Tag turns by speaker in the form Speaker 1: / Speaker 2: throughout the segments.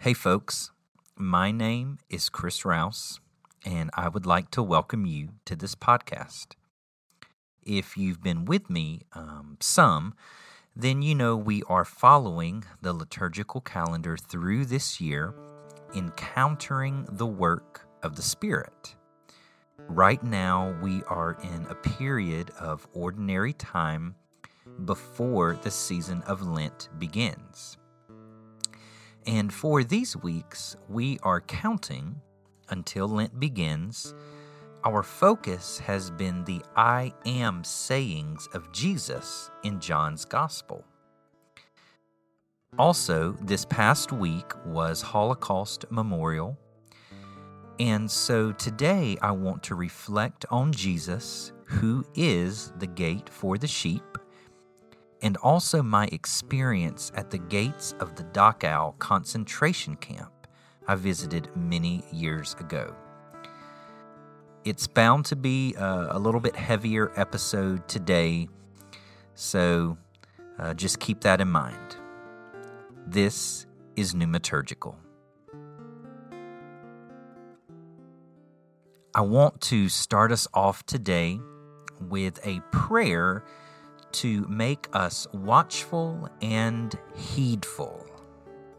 Speaker 1: Hey, folks. My name is Chris Rouse, and I would like to welcome you to this podcast. If you've been with me um, some, then you know we are following the liturgical calendar through this year, encountering the work of the Spirit. Right now, we are in a period of ordinary time before the season of Lent begins. And for these weeks, we are counting until Lent begins. Our focus has been the I am sayings of Jesus in John's Gospel. Also, this past week was Holocaust Memorial. And so today I want to reflect on Jesus, who is the gate for the sheep and also my experience at the gates of the Dachau concentration camp I visited many years ago. It's bound to be a, a little bit heavier episode today, so uh, just keep that in mind. This is Pneumaturgical. I want to start us off today with a prayer to make us watchful and heedful.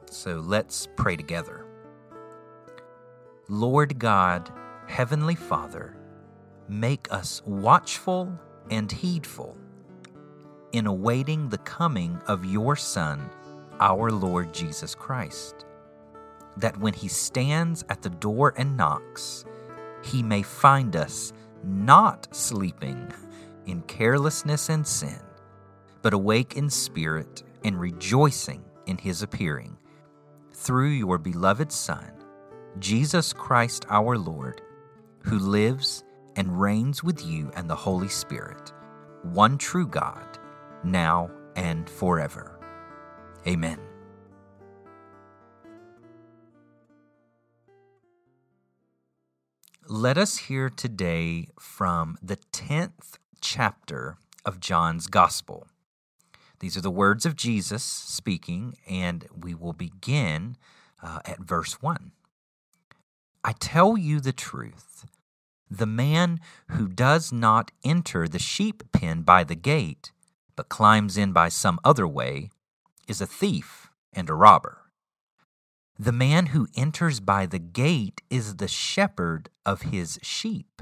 Speaker 1: So let's pray together. Lord God, Heavenly Father, make us watchful and heedful in awaiting the coming of your Son, our Lord Jesus Christ, that when he stands at the door and knocks, he may find us not sleeping in carelessness and sin, but awake in spirit and rejoicing in his appearing. Through your beloved Son, Jesus Christ our Lord, who lives and reigns with you and the Holy Spirit, one true God, now and forever. Amen. Let us hear today from the 10th chapter of John's Gospel. These are the words of Jesus speaking, and we will begin uh, at verse 1. I tell you the truth. The man who does not enter the sheep pen by the gate, but climbs in by some other way, is a thief and a robber. The man who enters by the gate is the shepherd of his sheep.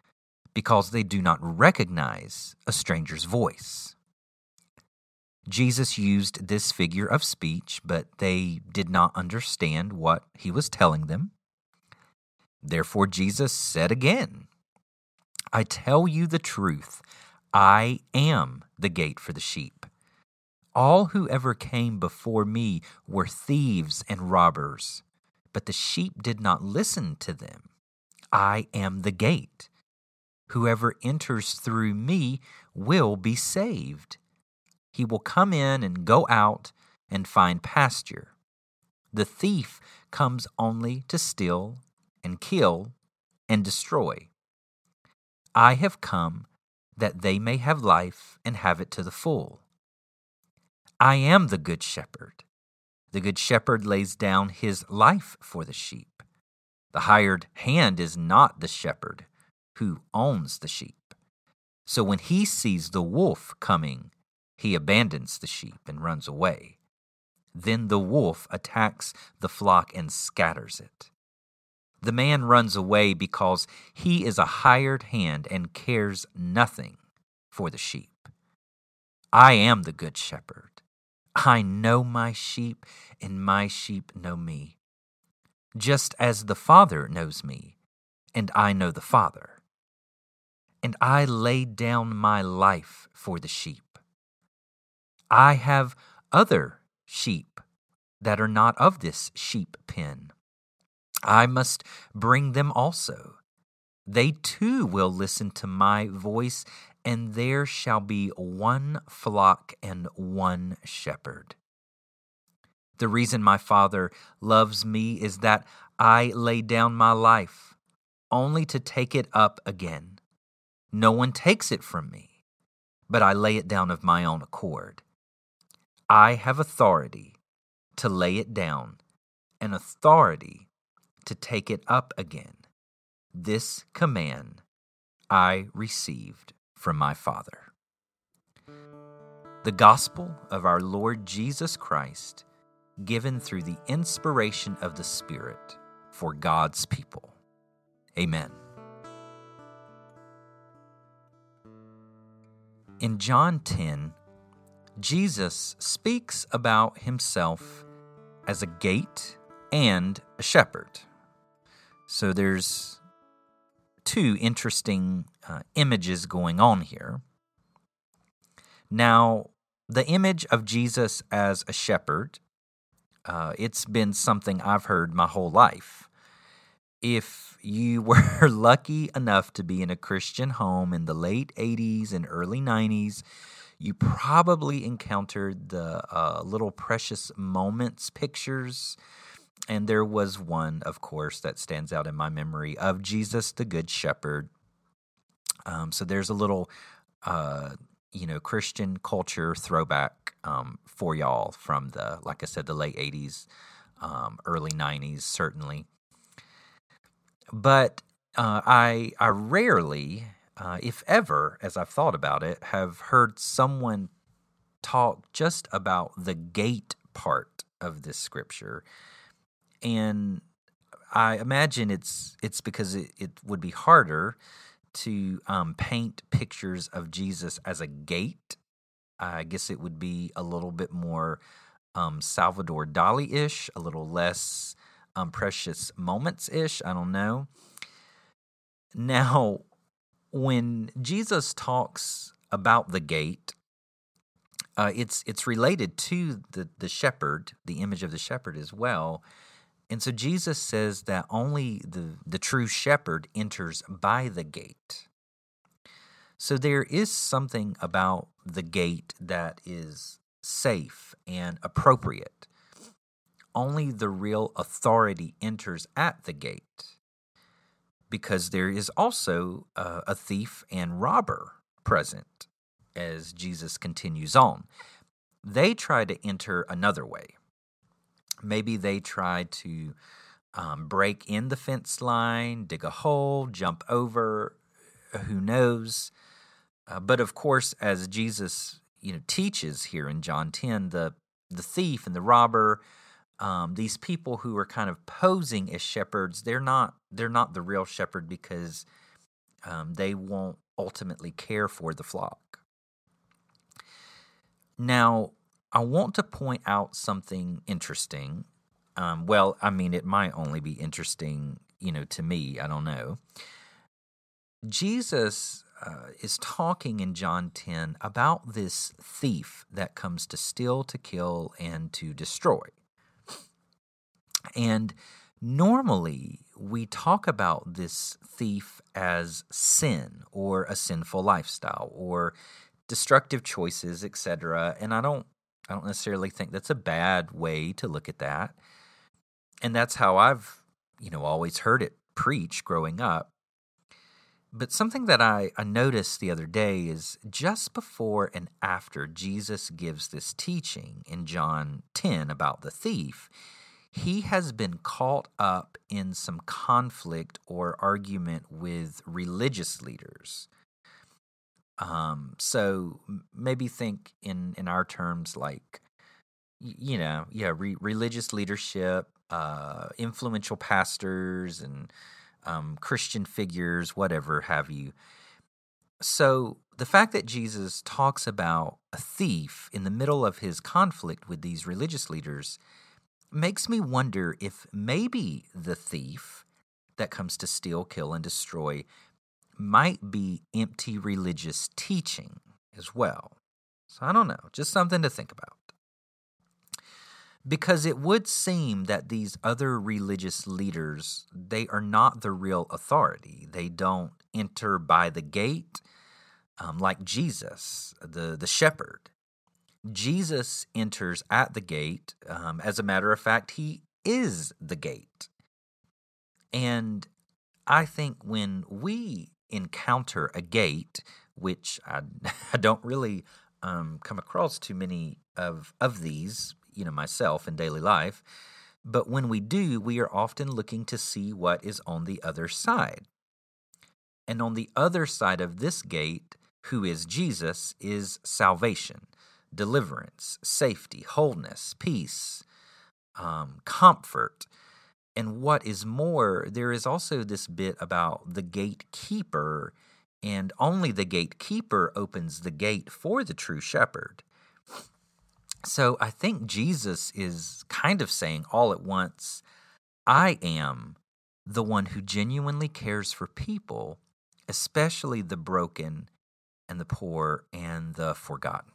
Speaker 1: because they do not recognize a stranger's voice. Jesus used this figure of speech, but they did not understand what he was telling them. Therefore, Jesus said again, I tell you the truth, I am the gate for the sheep. All who ever came before me were thieves and robbers, but the sheep did not listen to them. I am the gate. Whoever enters through me will be saved. He will come in and go out and find pasture. The thief comes only to steal and kill and destroy. I have come that they may have life and have it to the full. I am the good shepherd. The good shepherd lays down his life for the sheep. The hired hand is not the shepherd who owns the sheep. So when he sees the wolf coming, he abandons the sheep and runs away. Then the wolf attacks the flock and scatters it. The man runs away because he is a hired hand and cares nothing for the sheep. I am the good shepherd. I know my sheep, and my sheep know me. Just as the Father knows me, and I know the Father and I lay down my life for the sheep. I have other sheep that are not of this sheep pen. I must bring them also. They too will listen to my voice, and there shall be one flock and one shepherd. The reason my Father loves me is that I lay down my life, only to take it up again. No one takes it from me, but I lay it down of my own accord. I have authority to lay it down and authority to take it up again. This command I received from my Father. The gospel of our Lord Jesus Christ, given through the inspiration of the Spirit for God's people. Amen. In John 10, Jesus speaks about himself as a gate and a shepherd. So there's two interesting uh, images going on here. Now, the image of Jesus as a shepherd, uh, it's been something I've heard my whole life. If you were lucky enough to be in a Christian home in the late 80s and early 90s, you probably encountered the uh, little precious moments pictures and there was one, of course, that stands out in my memory of Jesus the Good Shepherd. Um, so there's a little, uh, you know, Christian culture throwback um, for y'all from the, like I said, the late 80s, um, early 90s, certainly. But uh, I, I rarely, uh, if ever, as I've thought about it, have heard someone talk just about the gate part of this scripture and I imagine it's it's because it, it would be harder to um, paint pictures of Jesus as a gate. I guess it would be a little bit more um, Salvador Dali ish, a little less um, precious moments ish. I don't know. Now, when Jesus talks about the gate, uh, it's it's related to the the shepherd, the image of the shepherd as well. And so Jesus says that only the, the true shepherd enters by the gate. So there is something about the gate that is safe and appropriate. Only the real authority enters at the gate because there is also uh, a thief and robber present as Jesus continues on. They try to enter another way. Maybe they try to um, break in the fence line, dig a hole, jump over, who knows. Uh, but of course, as Jesus you know teaches here in John 10, the the thief and the robber, um, these people who are kind of posing as shepherds, they're not they're not the real shepherd because um, they won't ultimately care for the flock. Now, I want to point out something interesting. Um, well, I mean, it might only be interesting, you know, to me. I don't know. Jesus uh, is talking in John 10 about this thief that comes to steal, to kill, and to destroy. And normally we talk about this thief as sin or a sinful lifestyle or destructive choices, etc. And I don't I don't necessarily think that's a bad way to look at that. And that's how I've, you know, always heard it preached growing up. But something that I, I noticed the other day is just before and after Jesus gives this teaching in John 10 about the thief, he has been caught up in some conflict or argument with religious leaders. Um, so maybe think in in our terms like you know yeah re- religious leadership, uh, influential pastors and um, Christian figures, whatever have you. So the fact that Jesus talks about a thief in the middle of his conflict with these religious leaders makes me wonder if maybe the thief that comes to steal, kill, and destroy might be empty religious teaching as well. So I don't know, just something to think about. because it would seem that these other religious leaders they are not the real authority they don't enter by the gate um, like jesus the, the shepherd jesus enters at the gate um, as a matter of fact he is the gate. And i think when we encounter a gate which i, I don't really um, come across too many of of these you know myself in daily life but when we do we are often looking to see what is on the other side. And on the other side of this gate who is Jesus is salvation deliverance safety wholeness peace um, comfort and what is more there is also this bit about the gatekeeper and only the gatekeeper opens the gate for the true shepherd so I think Jesus is kind of saying all at once, I am the one who genuinely cares for people, especially the broken and the poor and the forgotten.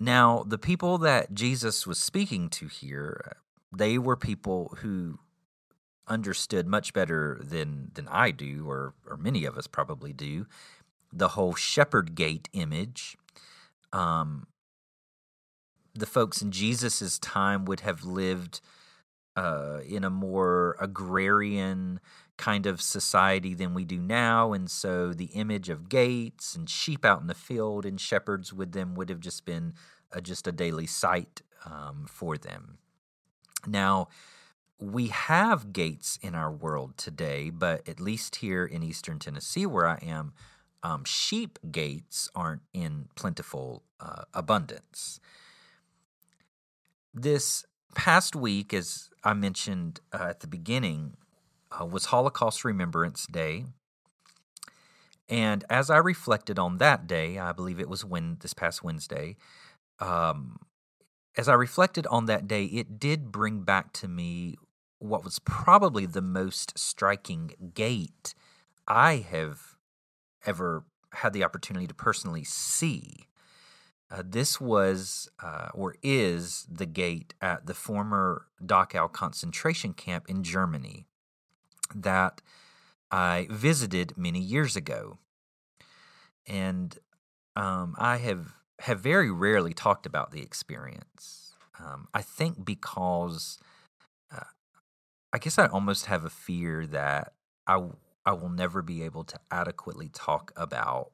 Speaker 1: Now, the people that Jesus was speaking to here, they were people who understood much better than than I do, or or many of us probably do, the whole shepherd gate image. Um, the folks in Jesus's time would have lived uh, in a more agrarian kind of society than we do now, and so the image of gates and sheep out in the field and shepherds with them would have just been a, just a daily sight um, for them. Now, we have gates in our world today, but at least here in eastern Tennessee, where I am, um, sheep gates aren't in plentiful uh, abundance. This past week, as I mentioned uh, at the beginning, uh, was Holocaust Remembrance Day. And as I reflected on that day, I believe it was when this past Wednesday, um, as I reflected on that day, it did bring back to me what was probably the most striking gate I have ever had the opportunity to personally see. Uh, this was uh, or is the gate at the former Dachau concentration camp in Germany that I visited many years ago. And um, I have, have very rarely talked about the experience. Um, I think because uh, I guess I almost have a fear that I, I will never be able to adequately talk about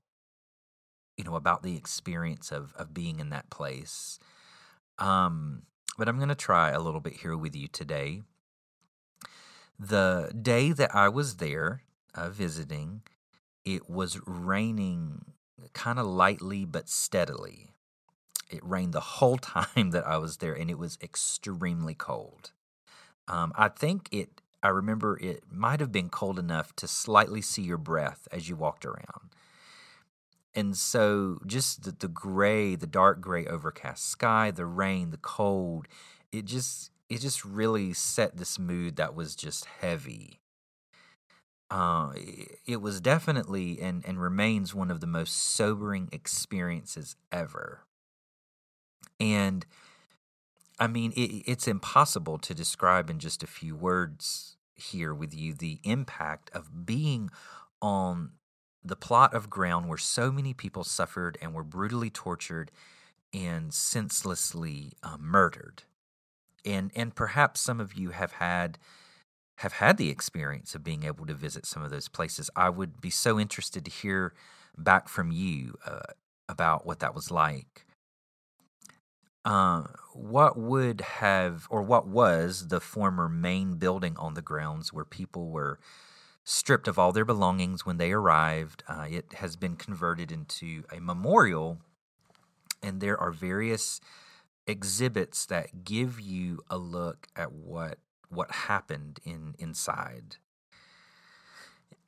Speaker 1: you know about the experience of of being in that place um but i'm going to try a little bit here with you today the day that i was there uh, visiting it was raining kind of lightly but steadily. It rained the whole time that i was there and it was extremely cold. Um, i think it i remember it might have been cold enough to slightly see your breath as you walked around. And so, just the, the gray, the dark gray overcast sky, the rain, the cold, it just it just really set this mood that was just heavy. Uh, it was definitely and, and remains one of the most sobering experiences ever. And I mean, it, it's impossible to describe in just a few words here with you the impact of being on the plot of ground where so many people suffered and were brutally tortured and senselessly uh, murdered. And and perhaps some of you have had have had the experience of being able to visit some of those places. I would be so interested to hear back from you uh, about what that was like. Uh, what would have, or what was the former main building on the grounds where people were stripped of all their belongings when they arrived. Uh, it has been converted into a memorial, and there are various exhibits that give you a look at what what happened in inside.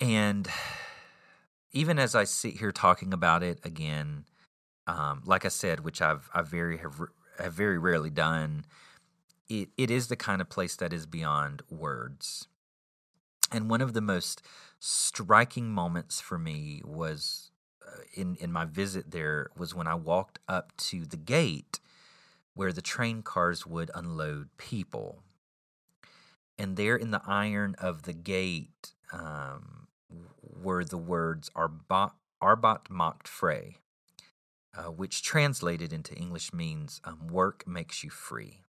Speaker 1: And even as I sit here talking about it again, um, like I said, which I've I very have, have very rarely done, it, it is the kind of place that is beyond words. And one of the most striking moments for me was uh, in in my visit there was when I walked up to the gate where the train cars would unload people. And there in the iron of the gate um, were the words Arbeit, Macht Frei, uh, which translated into English means um, work makes you free.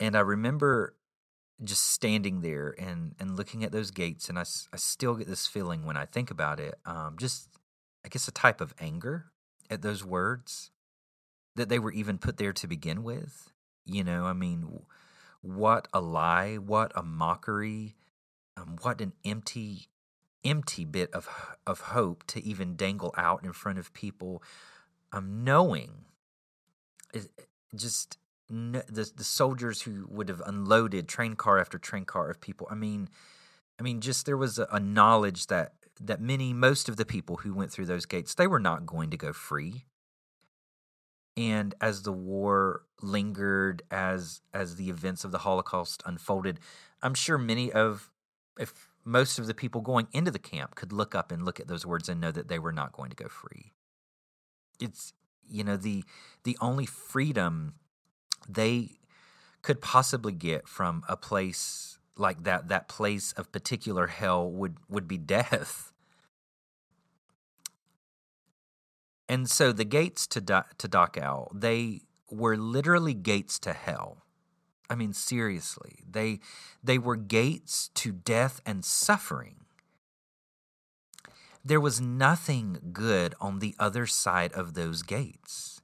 Speaker 1: And I remember just standing there and, and looking at those gates, and I, I still get this feeling when I think about it. Um, just, I guess, a type of anger at those words that they were even put there to begin with. You know, I mean, what a lie, what a mockery, um, what an empty, empty bit of of hope to even dangle out in front of people, um, knowing, it, just the the soldiers who would have unloaded train car after train car of people. I mean, I mean, just there was a, a knowledge that that many, most of the people who went through those gates, they were not going to go free. And as the war lingered, as as the events of the Holocaust unfolded, I'm sure many of, if most of the people going into the camp could look up and look at those words and know that they were not going to go free. It's you know the the only freedom they could possibly get from a place like that that place of particular hell would would be death and so the gates to to Dachau they were literally gates to hell. I mean seriously they they were gates to death and suffering. There was nothing good on the other side of those gates.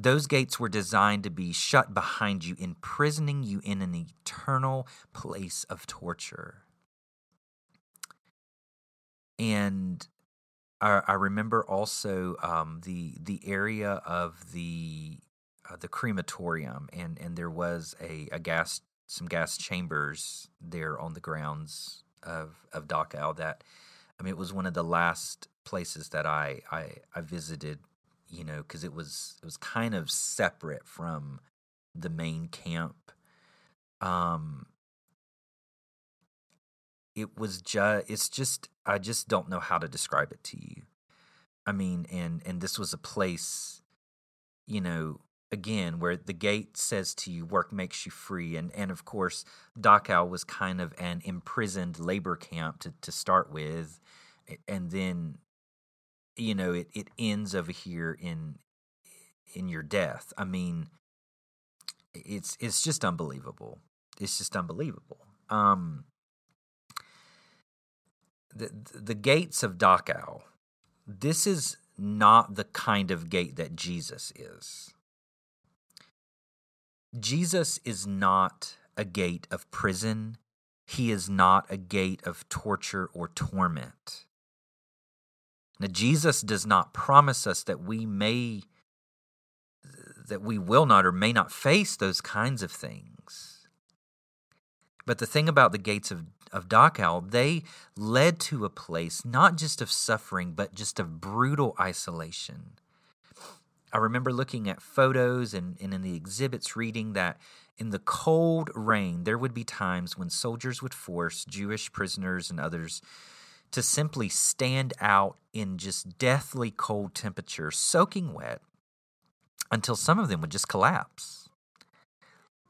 Speaker 1: Those gates were designed to be shut behind you, imprisoning you in an eternal place of torture. And I, remember also um, the the area of the uh, the crematorium, and and there was a, a gas some gas chambers there on the grounds of of Dachau. That I mean, it was one of the last places that I I, I visited you know, because it was it was kind of separate from the main camp. Um, it was just it's just I just don't know how to describe it to you. I mean, and and this was a place, you know, again where the gate says to you work makes you free and and of course Dachau was kind of an imprisoned labor camp to to start with and then you know it it ends over here in in your death. I mean, it's it's just unbelievable. It's just unbelievable. Um, the the gates of Dachau. This is not the kind of gate that Jesus is. Jesus is not a gate of prison. He is not a gate of torture or torment. Now, Jesus does not promise us that we may, that we will not or may not face those kinds of things. But the thing about the gates of, of Dachau, they led to a place not just of suffering, but just of brutal isolation. I remember looking at photos and, and in the exhibits reading that in the cold rain, there would be times when soldiers would force Jewish prisoners and others to simply stand out in just deathly cold temperatures, soaking wet, until some of them would just collapse.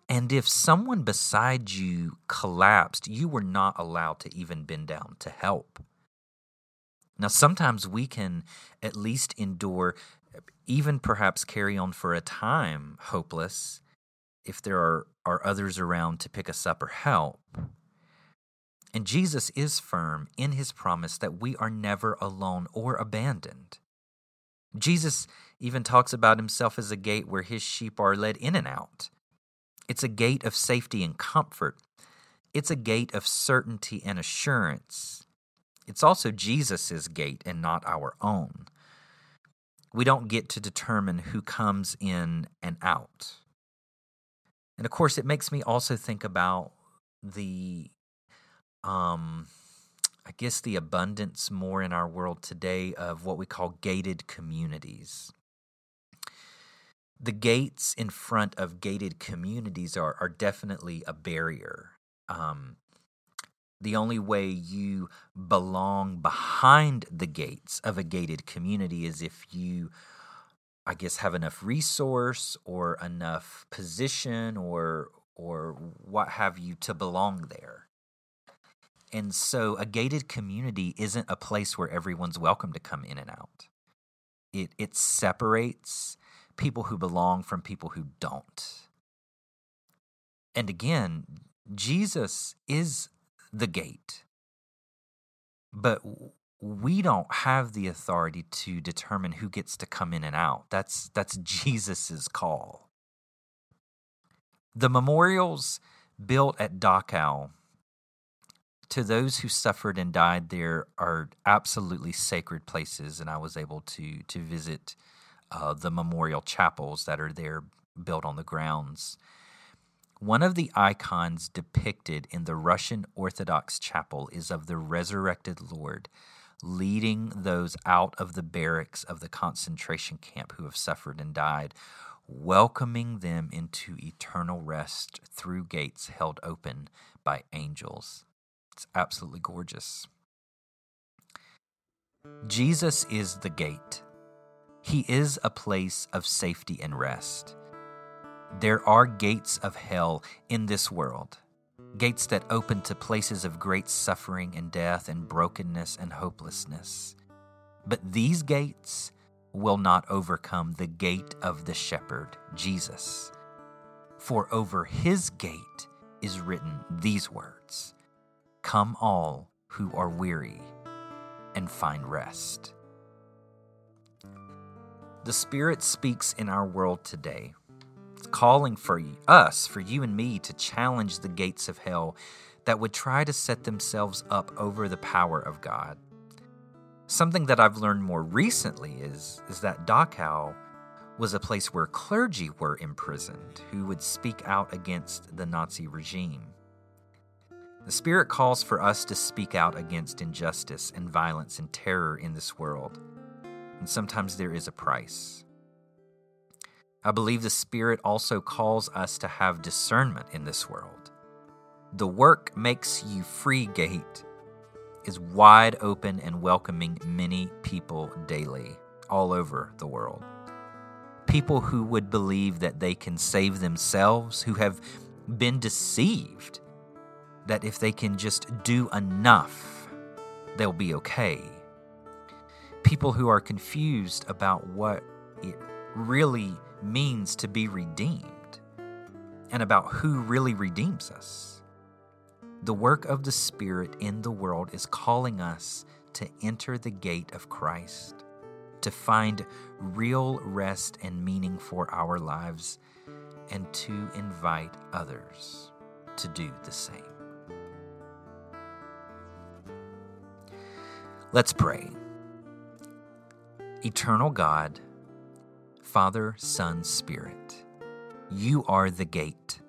Speaker 1: And if someone beside you collapsed, you were not allowed to even bend down to help. Now, sometimes we can at least endure, even perhaps carry on for a time, hopeless, if there are, are others around to pick us up or help. And Jesus is firm in his promise that we are never alone or abandoned. Jesus even talks about himself as a gate where his sheep are led in and out. It's a gate of safety and comfort. It's a gate of certainty and assurance. It's also Jesus' gate and not our own. We don't get to determine who comes in and out. And of course, it makes me also think about the um, I guess the abundance more in our world today of what we call gated communities. The gates in front of gated communities are, are definitely a barrier. Um, the only way you belong behind the gates of a gated community is if you I guess have enough resource or enough position or or what have you to belong there. And so a gated community isn't a place where everyone's welcome to come in and out. It it separates people who belong from people who don't. And again, Jesus is the gate. But we don't have the authority to determine who gets to come in and out. That's that's Jesus's call. The memorials built at Dachau to those who suffered and died there are absolutely sacred places, and I was able to to visit uh, the memorial chapels that are there built on the grounds. One of the icons depicted in the Russian Orthodox chapel is of the resurrected Lord leading those out of the barracks of the concentration camp who have suffered and died, welcoming them into eternal rest through gates held open by angels. It's absolutely gorgeous. Jesus is the gate. He is a place of safety and rest. There are gates of hell in this world gates that open to places of great suffering and death and brokenness and hopelessness. But these gates will not overcome the gate of the shepherd, Jesus. For over his gate is written these words Come all who are weary and find rest. The Spirit speaks in our world today it's calling for us, for you and me, to challenge the gates of hell that would try to set themselves up over the power of God. Something that I've learned more recently is, is that Dachau was a place where clergy were imprisoned who would speak out against the Nazi regime. The Spirit calls for us to speak out against injustice and violence and terror in this world. And sometimes there is a price. I believe the Spirit also calls us to have discernment in this world. The work makes you free gate is wide open and welcoming many people daily, all over the world. People who would believe that they can save themselves, who have been deceived that if they can just do enough, they'll be okay. People who are confused about what it really means to be redeemed and about who really redeems us. The work of the Spirit in the world is calling us to enter the gate of Christ, to find real rest and meaning for our lives, and to invite others to do the same. Let's pray. Eternal God, Father, Son, Spirit. You are the gate.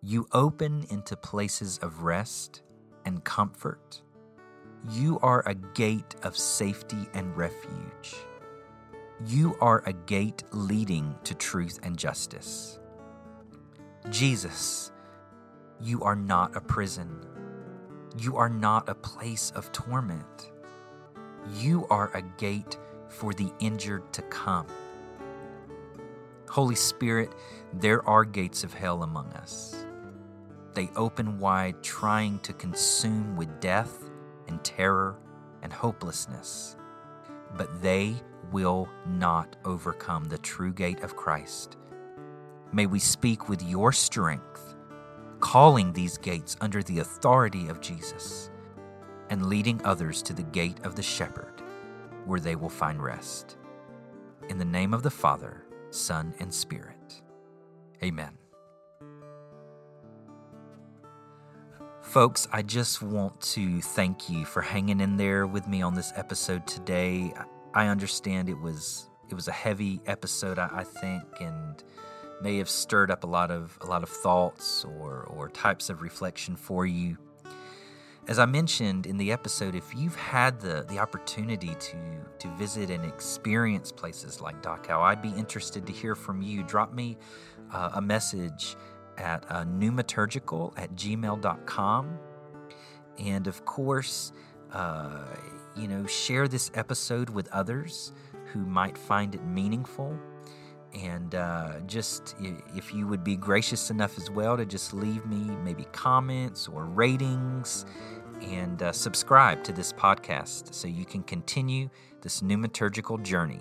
Speaker 1: You open into places of rest and comfort. You are a gate of safety and refuge. You are a gate leading to truth and justice. Jesus, you are not a prison. You are not a place of torment. You are a gate for the injured to come. Holy Spirit, there are gates of hell among us. They open wide, trying to consume with death and terror and hopelessness. But they will not overcome the true gate of Christ. May we speak with your strength, calling these gates under the authority of Jesus, and leading others to the gate of the shepherd, where they will find rest. In the name of the Father, Son, and Spirit. Amen. Folks, I just want to thank you for hanging in there with me on this episode today. I understand it was it was a heavy episode, I, think, and may have stirred up a lot of a lot of thoughts or or types of reflection for you. As I mentioned in the episode, if you've had the, the opportunity to, to visit and experience places like Dachau, I'd be interested to hear from you. Drop me uh, a message at uh, pneumaturgical at gmail.com. And of course, uh, you know, share this episode with others who might find it meaningful. And uh, just if you would be gracious enough as well to just leave me maybe comments or ratings and uh, subscribe to this podcast so you can continue this pneumaturgical journey